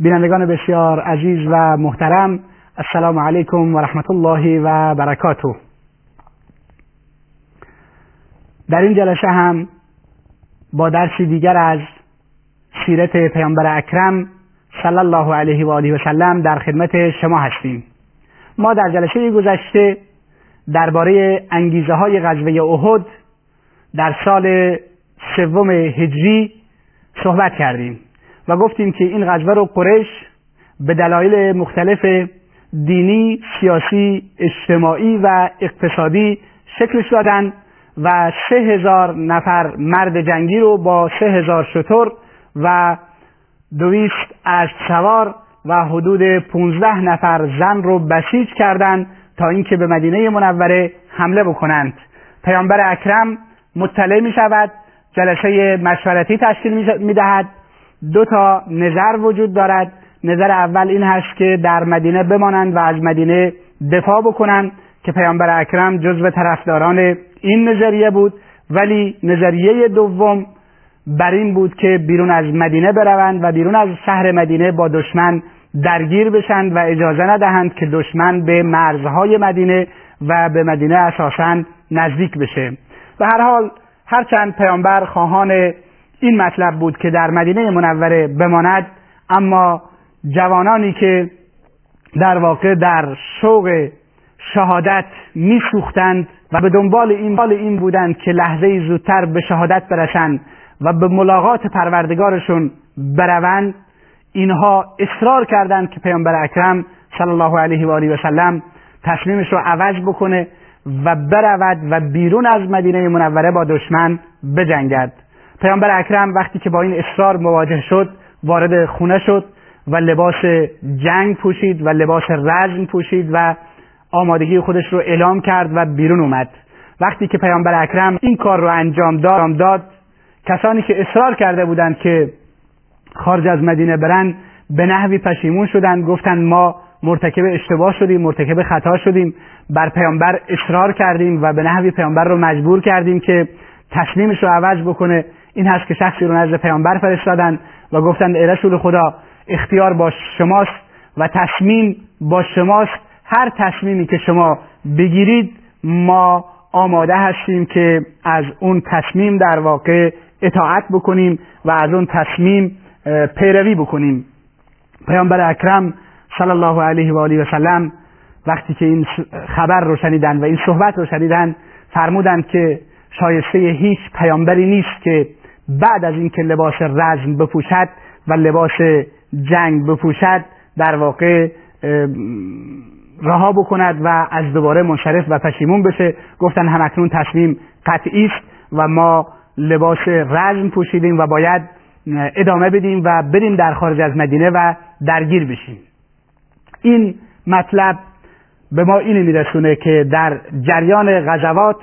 بینندگان بسیار عزیز و محترم السلام علیکم و رحمت الله و برکاته. در این جلسه هم با درسی دیگر از سیرت پیامبر اکرم صلی الله علیه و آله و سلم در خدمت شما هستیم. ما در جلسه گذشته درباره انگیزه های غزوه احد در سال سوم هجری صحبت کردیم. و گفتیم که این غزوه رو قریش به دلایل مختلف دینی، سیاسی، اجتماعی و اقتصادی شکلش دادن و سه هزار نفر مرد جنگی رو با سه هزار شتر و دویست از سوار و حدود پونزده نفر زن رو بسیج کردند تا اینکه به مدینه منوره حمله بکنند. پیامبر اکرم مطلع می شود جلسه مشورتی تشکیل می دهد دو تا نظر وجود دارد. نظر اول این هست که در مدینه بمانند و از مدینه دفاع بکنند که پیامبر اکرم جزو طرفداران این نظریه بود. ولی نظریه دوم بر این بود که بیرون از مدینه بروند و بیرون از شهر مدینه با دشمن درگیر بشند و اجازه ندهند که دشمن به مرزهای مدینه و به مدینه اساسا نزدیک بشه. به هر حال هرچند پیامبر خواهان این مطلب بود که در مدینه منوره بماند اما جوانانی که در واقع در شوق شهادت میسوختند و به دنبال این این بودند که لحظه زودتر به شهادت برسند و به ملاقات پروردگارشون بروند اینها اصرار کردند که پیامبر اکرم صلی الله علیه و آله و سلم تصمیمش رو عوض بکنه و برود و بیرون از مدینه منوره با دشمن بجنگد. پیامبر اکرم وقتی که با این اصرار مواجه شد وارد خونه شد و لباس جنگ پوشید و لباس رزم پوشید و آمادگی خودش رو اعلام کرد و بیرون اومد. وقتی که پیامبر اکرم این کار رو انجام داد, کسانی که اصرار کرده بودند که خارج از مدینه برن به نحوی پشیمون شدند گفتند ما مرتکب اشتباه شدیم مرتکب خطا شدیم بر پیامبر اصرار کردیم و به نحوی پیامبر رو مجبور کردیم که تصمیمش رو عوض بکنه. این هست که شخصی رو نزد پیامبر فرستادن و گفتند ای رسول خدا اختیار با شماست و تصمیم با شماست. هر تصمیمی که شما بگیرید ما آماده هستیم که از اون تصمیم در واقع اطاعت بکنیم و از اون تصمیم پیروی بکنیم. پیامبر اکرم صلی الله علیه و آله و سلم وقتی که این خبر رو شنیدن و این صحبت رو شنیدن فرمودند که شایسته هیچ پیامبری نیست که بعد از اینکه لباس رزم بپوشد و لباس جنگ بپوشد در واقع رها بکند و از دوباره منصرف و پشیمون بشه. گفتن همکنون تصمیم قطعی است و ما لباس رزم پوشیدیم و باید ادامه بدیم و بریم در خارج از مدینه و درگیر بشیم. این مطلب به ما اینو میرسونه که در جریان غزوات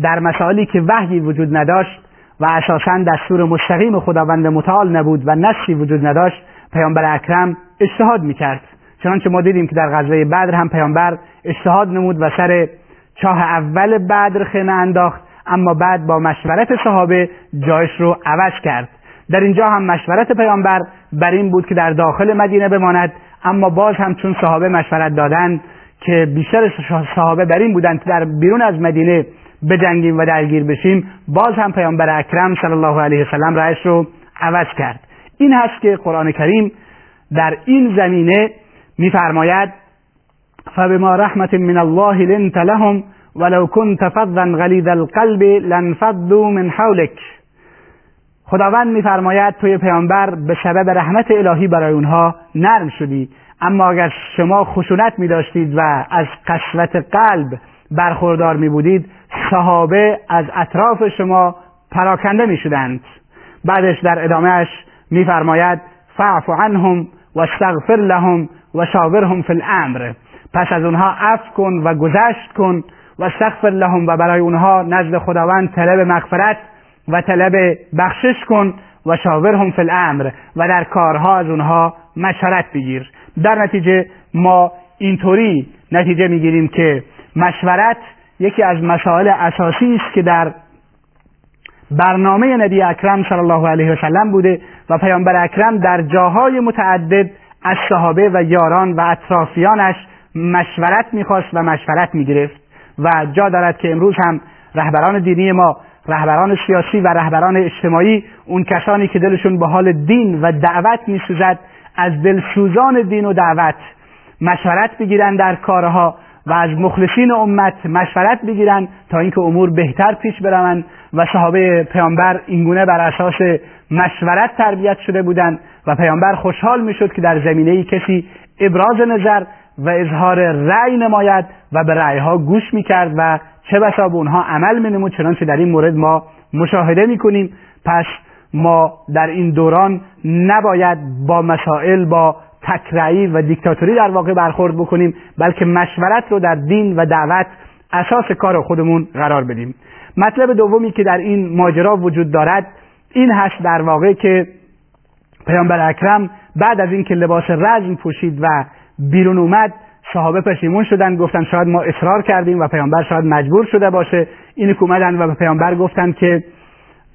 در مسائلی که وحی وجود نداشت و اساسا دستور مستقیم خداوند متعال نبود و نصی وجود نداشت پیامبر اکرم اجتهاد می‌کرد. چنانچه ما دیدیم که در غزوه بدر هم پیامبر اجتهاد نمود و سر چاه اول بدر خیمه انداخت اما بعد با مشورت صحابه جایش رو عوض کرد. در اینجا هم مشورت پیامبر بر این بود که در داخل مدینه بماند اما باز هم چون صحابه مشورت دادند که بیشتر صحابه بر این بودند که در بیرون از مدینه بجنگیم و درگیر بشیم باز هم پیامبر اکرم صلی الله علیه وسلم رأیش رو عوض کرد. این هست که قرآن کریم در این زمینه میفرماید فبما رحمت من الله لنت لهم ولو كنت فظا غلیظ القلب لانفضوا من حولك. خداوند میفرماید توی پیامبر به سبب رحمت الهی برای اونها نرم شدی. اما اگر شما خشونت می داشتید و از قسوت قلب برخوردار می بودید صحابه از اطراف شما پراکنده می شدند بعدش در ادامهش میفرماید فاعف عنهم و استغفر لهم و شاورهم فی الامر. پس از اونها عفو کن و گذشت کن و استغفر لهم و برای اونها نزد خداوند طلب مغفرت و طلب بخشش کن و شاورهم فی الامر و در کارها از اونها مشورت بگیر. در نتیجه ما اینطوری نتیجه می‌گیریم که مشورت یکی از مسائل اساسی است که در برنامه نبی اکرم صلی الله علیه و سلم بوده و پیامبر اکرم در جاهای متعدد از صحابه و یاران و اطرافیانش مشورت می‌خواست و مشورت می‌گرفت و جا دارد که امروز هم رهبران دینی ما رهبران سیاسی و رهبران اجتماعی اون کسانی که دلشون به حال دین و دعوت میسوزد از دلسوزان دین و دعوت مشورت بگیرن در کارها و از مخلصین امت مشورت بگیرن تا اینکه امور بهتر پیش بروند و صحابه پیامبر اینگونه بر اساس مشورت تربیت شده بودند و پیامبر خوشحال می‌شد که در زمینه کسی ابراز نظر و اظهار رأی نماید و به رأیها گوش می‌کرد و چه بسا به اونها عمل مینمود چنانچه در این مورد ما مشاهده می‌کنیم. پس ما در این دوران نباید با مسائل با تکرعی و دیکتاتوری در واقع برخورد بکنیم بلکه مشورت رو در دین و دعوت اساس کار خودمون قرار بدیم. مطلب دومی که در این ماجرا وجود دارد این هست در واقع که پیامبر اکرم بعد از اینکه لباس رزم پوشید و بیرون اومد صحابه پشیمون شدن گفتن شاید ما اصرار کردیم و پیامبر شاید مجبور شده باشه. این اومدن و به پیامبر گفتن که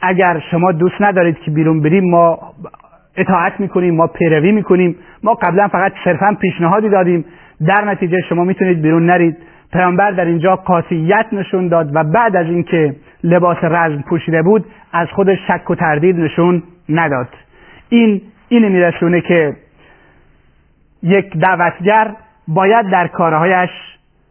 اگر شما دوست ندارید که بیرون بریم ما اطاعت می‌کنیم ما پیروی می‌کنیم. ما قبلا فقط صرفا پیشنهادی دادیم. در نتیجه شما می‌تونید بیرون نرید. پیامبر در اینجا قاطعیت نشون داد و بعد از اینکه لباس رزم پوشیده بود از خودش شک و تردید نشون نداد. این این میرسونه که یک دعوتگر باید در کارهایش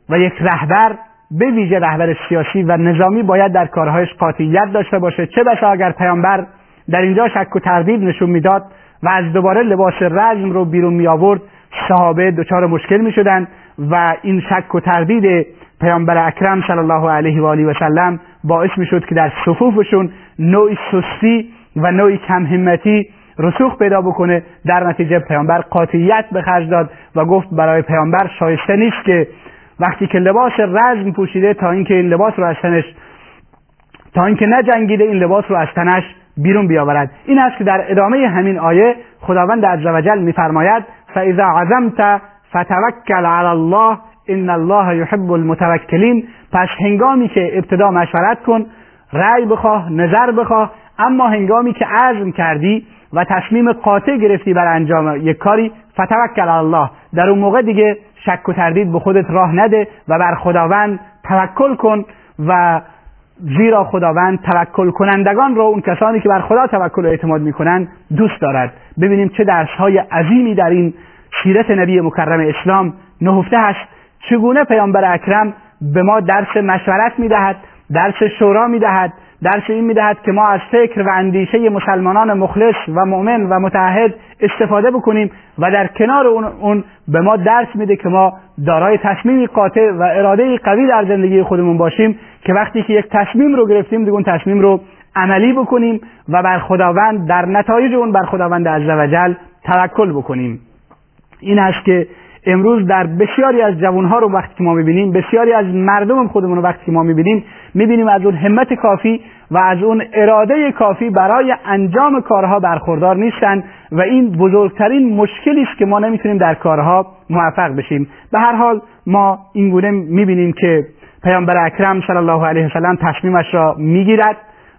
و یک رهبر به ویژه رهبر سیاسی و نظامی باید در کارهایش قاطعیت داشته باشه. چه بسا اگر پیامبر در اینجا شک و تردید نشون می‌داد و از دوباره لباس رزم رو بیرون می آورد صحابه دچار مشکل می شدن و این شک و تردید پیامبر اکرم صلی الله علیه و آله و سلم باعث می شد که در صفوفشون نوعی سستی و نوعی کم همتی رسوخ پیدا بکنه. در نتیجه پیامبر قاطعیت به خرج داد و گفت برای پیامبر شایسته نیست که وقتی که لباس رزم پوشیده تا اینکه این لباس رو از تنش تا اینکه نجنگیده این لباس رو از تنش بیرون بیاورد. این است که در ادامه همین آیه خداوند عزوجل میفرماید فاذا عزمت فتوکل علی الله ان الله یحب المتوکلین پس هنگامی که ابتدا مشورت کن رأی بخواه نظر بخواه اما هنگامی که عزم کردی و تصمیم قاطع گرفتی بر انجام یک کاری فتوکل علی الله. در اون موقع دیگه شک و تردید به خودت راه نده و بر خداوند توکل کن و زیرا خداوند توکل کنندگان را اون کسانی که بر خدا توکل و اعتماد می‌کنند دوست دارد. ببینیم چه درس های عظیمی در این سیرت نبی مکرم اسلام نهفته است. چگونه پیامبر اکرم به ما درس مشورت می‌دهد درس شورا می‌دهد درس این می‌دهد که ما از فکر و اندیشه مسلمانان مخلص و مؤمن و متحد استفاده بکنیم و در کنار اون, اون به ما درس میده که ما دارای تصمیمی قاطع و اراده قوی در زندگی خودمون باشیم که وقتی که یک تصمیم رو گرفتیم دیگه اون تصمیم رو عملی بکنیم و بر خداوند در نتایج اون بر خداوند عزوجل توکل بکنیم. این است که امروز در بسیاری از جوانها رو وقتی ما می‌بینیم بسیاری از مردم خودمون رو وقتی ما می‌بینیم می‌بینیم از اون همت کافی و از اون اراده کافی برای انجام کارها برخوردار نیستن و این بزرگترین مشکلی است که ما نمی‌تونیم در کارها موفق بشیم. به هر حال ما اینگونه می‌بینیم که پیامبر اکرم صلی الله علیه وسلم تصمیمش را می‌گیرد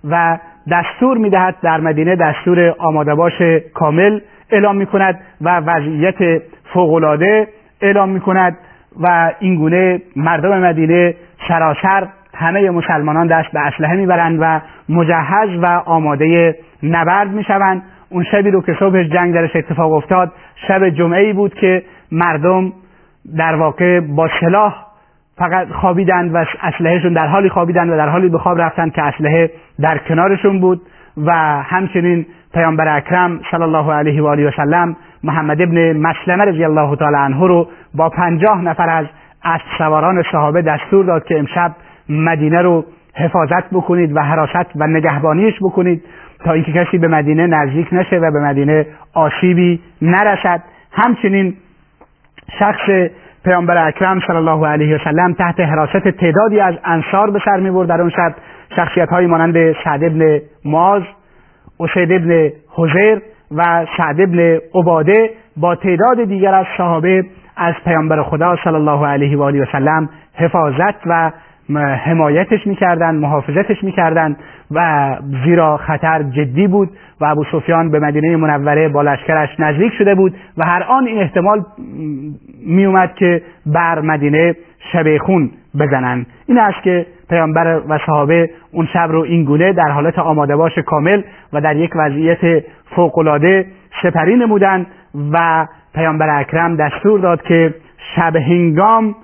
و دستور می‌دهد در مدینه دستور آماده باش کامل اعلام می‌کند و وضعیت فوقالعاده اعلام می‌کند و اینگونه مردم مدینه سراسر همه مسلمانان دست به اسلحه می‌برند و مجهز و آماده نبرد می‌شوند. اون شبی رو که صبح جنگ درش اتفاق افتاد شب جمعه ای بود که مردم در واقع با سلاح فقط خوابیدند و اسلحهشون در حالی خوابیدند و در حالی به خواب رفتند که اسلحه در کنارشون بود و همچنین پیامبر اکرم صلی الله علیه و آله و سلم محمد ابن مسلمه رضی الله تعالی عنه رو با پنجاه نفر از اسب سواران صحابه دستور داد که امشب مدینه رو حفاظت بکنید و حراست و نگهبانیش بکنید تا اینکه کسی به مدینه نزدیک نشه و به مدینه آسیبی نرسد. همچنین شخص پیامبر اکرم صلی الله علیه و سلم تحت حراست تعدادی از انصار به سر می‌برد. در اون شب شخصیت های مانند سعد ابن ماز اسید ابن حزیر و سعد ابن عباده با تعداد دیگر از صحابه از پیامبر خدا صلی الله علیه و آله و سلم حفاظت و حمایتش می‌کردند محافظتش می‌کردند و زیرا خطر جدی بود و ابو سفیان به مدینه منوره با لشکرش نزدیک شده بود و هر آن این احتمال میومد که بر مدینه شب خون بزنند. این است که پیامبر و صحابه اون شب رو این گونه در حالت آماده باش کامل و در یک وضعیت فوقالعاده سپری نمودند و پیامبر اکرم دستور داد که شب هنگام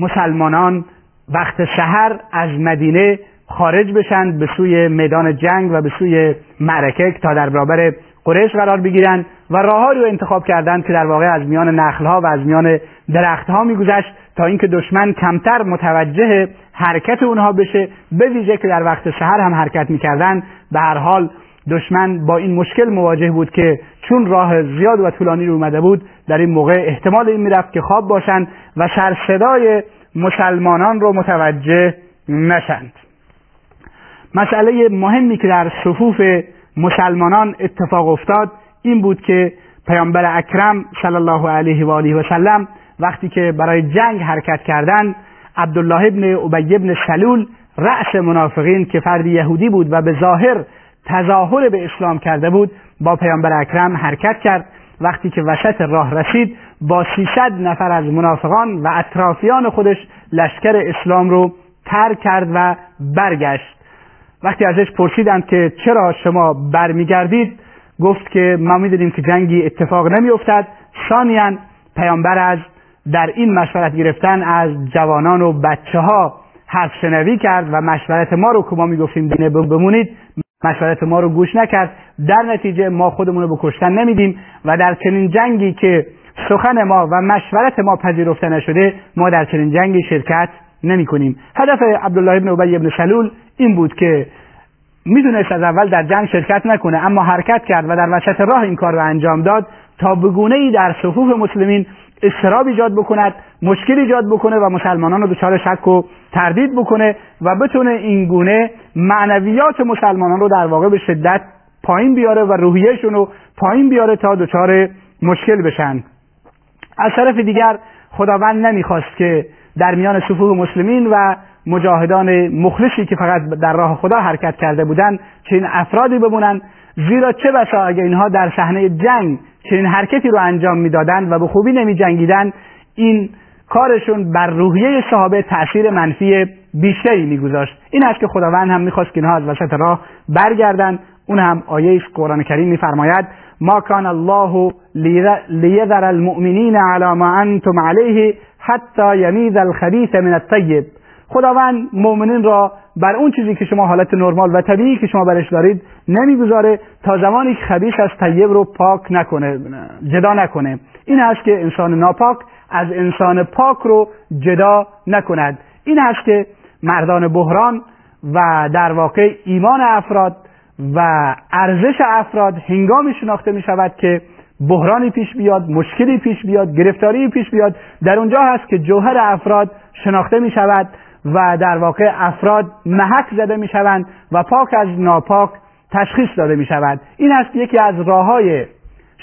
مسلمانان وقت سحر از مدینه خارج بشند به سوی میدان جنگ و به سوی معرکه تا در برابر قریش قرار بگیرند و راههایی رو انتخاب کردند که در واقع از میان نخلها و از میان درختها میگذشت تا اینکه دشمن کمتر متوجه حرکت اونها بشه به ویژه که در وقت سحر هم حرکت می‌کردند به هر حال دشمن با این مشکل مواجه بود که چون راه زیاد و طولانی رو اومده بود در این موقع احتمال این می‌رفت که خواب باشند و سرصدای مسلمانان رو متوجه نشند. مسئله مهمی که در صفوف مسلمانان اتفاق افتاد. این بود که پیامبر اکرم صلی الله علیه و آله و سلم وقتی که برای جنگ حرکت کردند عبدالله ابن ابی ابن سلول رأس منافقین که فردی یهودی بود و به ظاهر تظاهر به اسلام کرده بود با پیامبر اکرم حرکت کرد. وقتی که وسط راه رسید با 300 نفر از منافقان و اطرافیان خودش لشکر اسلام رو ترک کرد و برگشت. وقتی ازش پرسیدند که چرا شما برمیگردید گفت که ما می‌دونیم که جنگی اتفاق نمیافتد. ثانیا پیامبر از در این مشورت گرفتن از جوانان و بچه ها حرف شنوی کرد و مشورت ما رو که ما می‌گفتیم دینه بمونید مشورت ما رو گوش نکرد. در نتیجه ما خودمون رو به کشتن نمیدیم و در چنین جنگی که سخن ما و مشورت ما پذیرفته نشده ما در چنین جنگی شرکت نمی کنیم هدف عبدالله ابن عبی ابن سلول این بود که می‌دونست از اول در جنگ شرکت نکنه اما حرکت کرد و در وسط راه این کار رو انجام داد تا بگونه ای در صفوف مسلمین استراب ایجاد بکند مشکل ایجاد بکنه و مسلمانان رو دچار شک و تردید بکنه و بتونه این گونه معنویات مسلمانان رو در واقع به شدت پایین بیاره و روحیهشون رو پایین بیاره تا دچار مشکل بشن. از طرف دیگر خداوند نمی‌خواست که در میان صفوف مسلمین و مجاهدان مخلصی که فقط در راه خدا حرکت کرده بودند چنین افرادی بمونند زیرا چه بسا اگه اینها در صحنه جنگ چنین حرکتی رو انجام می‌دادند و به خوبی نمی جنگیدن این کارشون بر روحیه صحابه تاثیر منفی بیشتری میگذاشت. این است که خداوند هم می‌خواست که اینها از وسط راه برگردند. اون هم آیه قرآن کریم میفرماید ما کان الله لیذر المؤمنین علی ما انتم علیه حتی یمیز الخبیث من الطیب. خداوند مؤمنین را بر اون چیزی که شما حالت نرمال و طبیعی که شما برش دارید نمی‌گذاره تا زمانی که خبیث از طیب رو پاک نکنه جدا نکنه. این است که انسان ناپاک از انسان پاک رو جدا نکند. این است که مردان بحران و در واقع ایمان افراد و ارزش افراد هنگامی شناخته می شود که بحرانی پیش بیاد مشکلی پیش بیاد گرفتاری پیش بیاد. در اونجا هست که جوهر افراد شناخته می شود و در واقع افراد محک زده می شوند و پاک از ناپاک تشخیص داده می شود این است یکی از راه های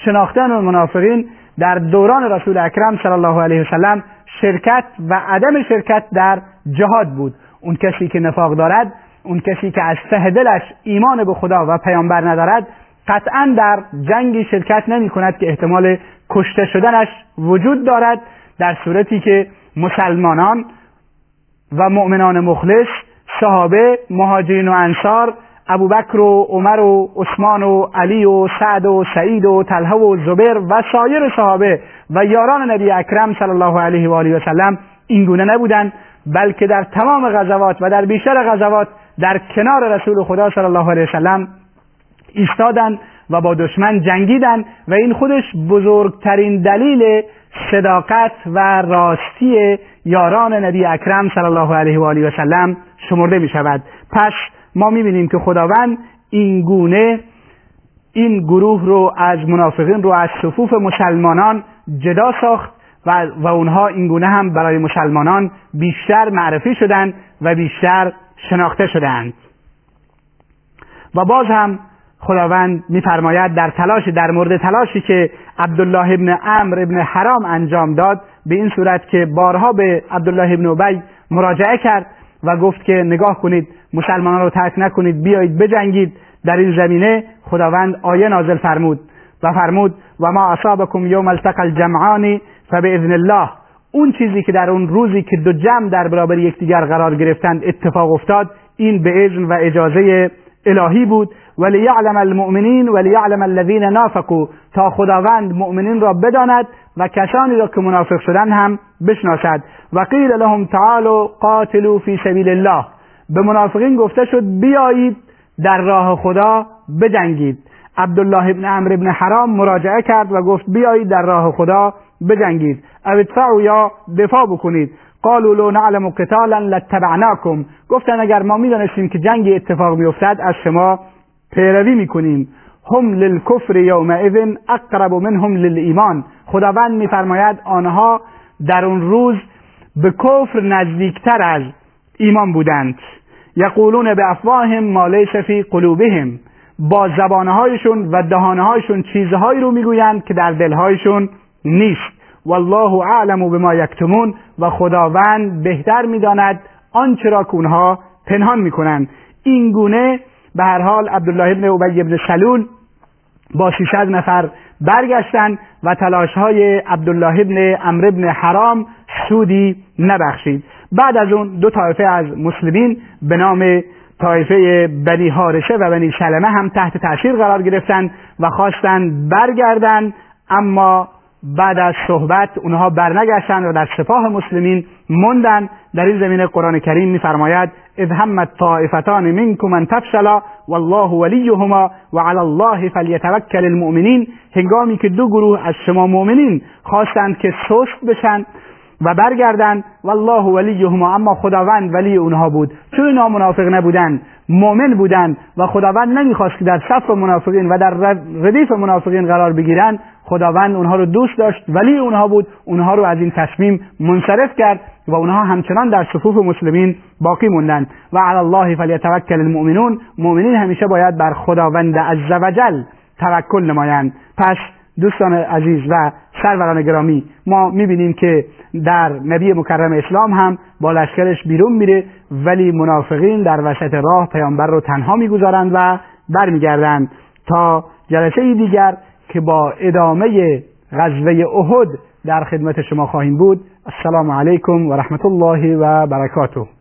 شناختن منافقین در دوران رسول اکرم صلی الله علیه وسلم شرکت و عدم شرکت در جهاد بود. اون کسی که نفاق دارد اون کسی که از ته دلش ایمان به خدا و پیامبر ندارد قطعا در جنگی شرکت نمی کند که احتمال کشته شدنش وجود دارد. در صورتی که مسلمانان و مؤمنان مخلص صحابه مهاجرین و انصار ابوبکر و عمر و عثمان و علی و سعد و سعید و طلحه و زبیر و سایر صحابه و یاران نبی اکرم صلی الله علیه و آله و سلم این گونه نبودند بلکه در تمام غزوات و در بیشتر غزوات در کنار رسول خدا صلی الله علیه و سلم ایستادند و با دشمن جنگیدند و این خودش بزرگترین دلیل صداقت و راستی یاران نبی اکرم صلی الله علیه و آله و سلم شمرده می شود پس ما می بینیم که خداوند این گونه این گروه رو از منافقین رو از صفوف مسلمانان جدا ساخت و, و اونها اینگونه هم برای مسلمانان بیشتر معرفی شدند و بیشتر شناخته شدند. و باز هم خداوند میفرماید در تلاش در مورد تلاشی که عبدالله ابن امر ابن حرام انجام داد به این صورت که بارها به عبدالله ابن ابی مراجعه کرد و گفت که نگاه کنید مسلمانان رو ترک نکنید بیایید بجنگید در این زمینه خداوند آیه نازل فرمود و فرمود و ما اصابکم یوم التقى الجمعان فباذن الله. اون چیزی که در اون روزی که دو جمع در برابر یکدیگر قرار گرفتند اتفاق افتاد این به اذن و اجازه الهی بود ولیعلم المؤمنین ولیعلم الذین نافقوا. تا خداوند مؤمنین را بداند و کسانی را که منافق شدن هم بشناسد. و قیل لهم تعالوا قاتلوا فی سبیل الله. به منافقین گفته شد بیایید در راه خدا بجنگید. عبدالله ابن عمرو ابن حرام مراجعه کرد و گفت بیایید در راه خدا بجنگید. او ادفعوا یا دفاع بکنید. قالوا لو نعلم قتالا لاتبعناكم گفتن اگر ما می‌دانستیم که جنگی اتفاق میافتد از شما پیروی می‌کنیم. هم للکفر یومئذ اقرب منهم للایمان. خداوند میفرماید آنها در اون روز به کفر نزدیکتر از ایمان بودند. یقولون به افواهم ما لیس فی قلوبهم. با زبانهایشون و دهانهایشون چیزهایی رو می‌گویند که در دلهایشون نیست. والله اعلم بما یکتمون و خداوند بهتر می‌داند آنچه را که اونها پنهان می‌کنند. این گونه به هر حال عبدالله ابن ابی ابن سلول با 600 نفر برگشتند و تلاش های عبدالله ابن عمرو ابن حرام سودی نبخشید. بعد از اون دو طایفه از مسلمین به نام طایفه بنی حارشه و بنی سلمه هم تحت تاثیر قرار گرفتند و خواستند برگردند اما بعد از صحبت اونها برنگشتند و در سپاه مسلمین موندن. در این زمینه قرآن کریم میفرماید اذ همت طائفتان منکم ان تفشلا والله ولیهما وعلى الله فلیتوکل المؤمنین. هنگامی که دو گروه از شما مؤمنین خواستند که سست بشن و برگردند والله ولیهما اما خداوند ولی اونها بود. چون اینا منافق نبودند مؤمن بودند و خداوند نمی‌خواست که در صف منافقین و در ردیف منافقین قرار بگیرند خداوند اونها رو دوست داشت ولی اونها بود اونها رو از این تصمیم منصرف کرد و اونها همچنان در صفوف مسلمین باقی موندند و علی الله فلیتوکل المؤمنون مؤمنین همیشه باید بر خداوند عزوجل توکل نمایند. پس دوستان عزیز و سروران گرامی ما می‌بینیم که در نبی مکرم اسلام هم با لشکرش بیرون میره ولی منافقین در وسط راه پیامبر رو تنها می‌گذارند و برمیگردند تا جلسه دیگر که با ادامه غزوه احد در خدمت شما خواهیم بود. السلام علیکم و رحمت الله و برکاته.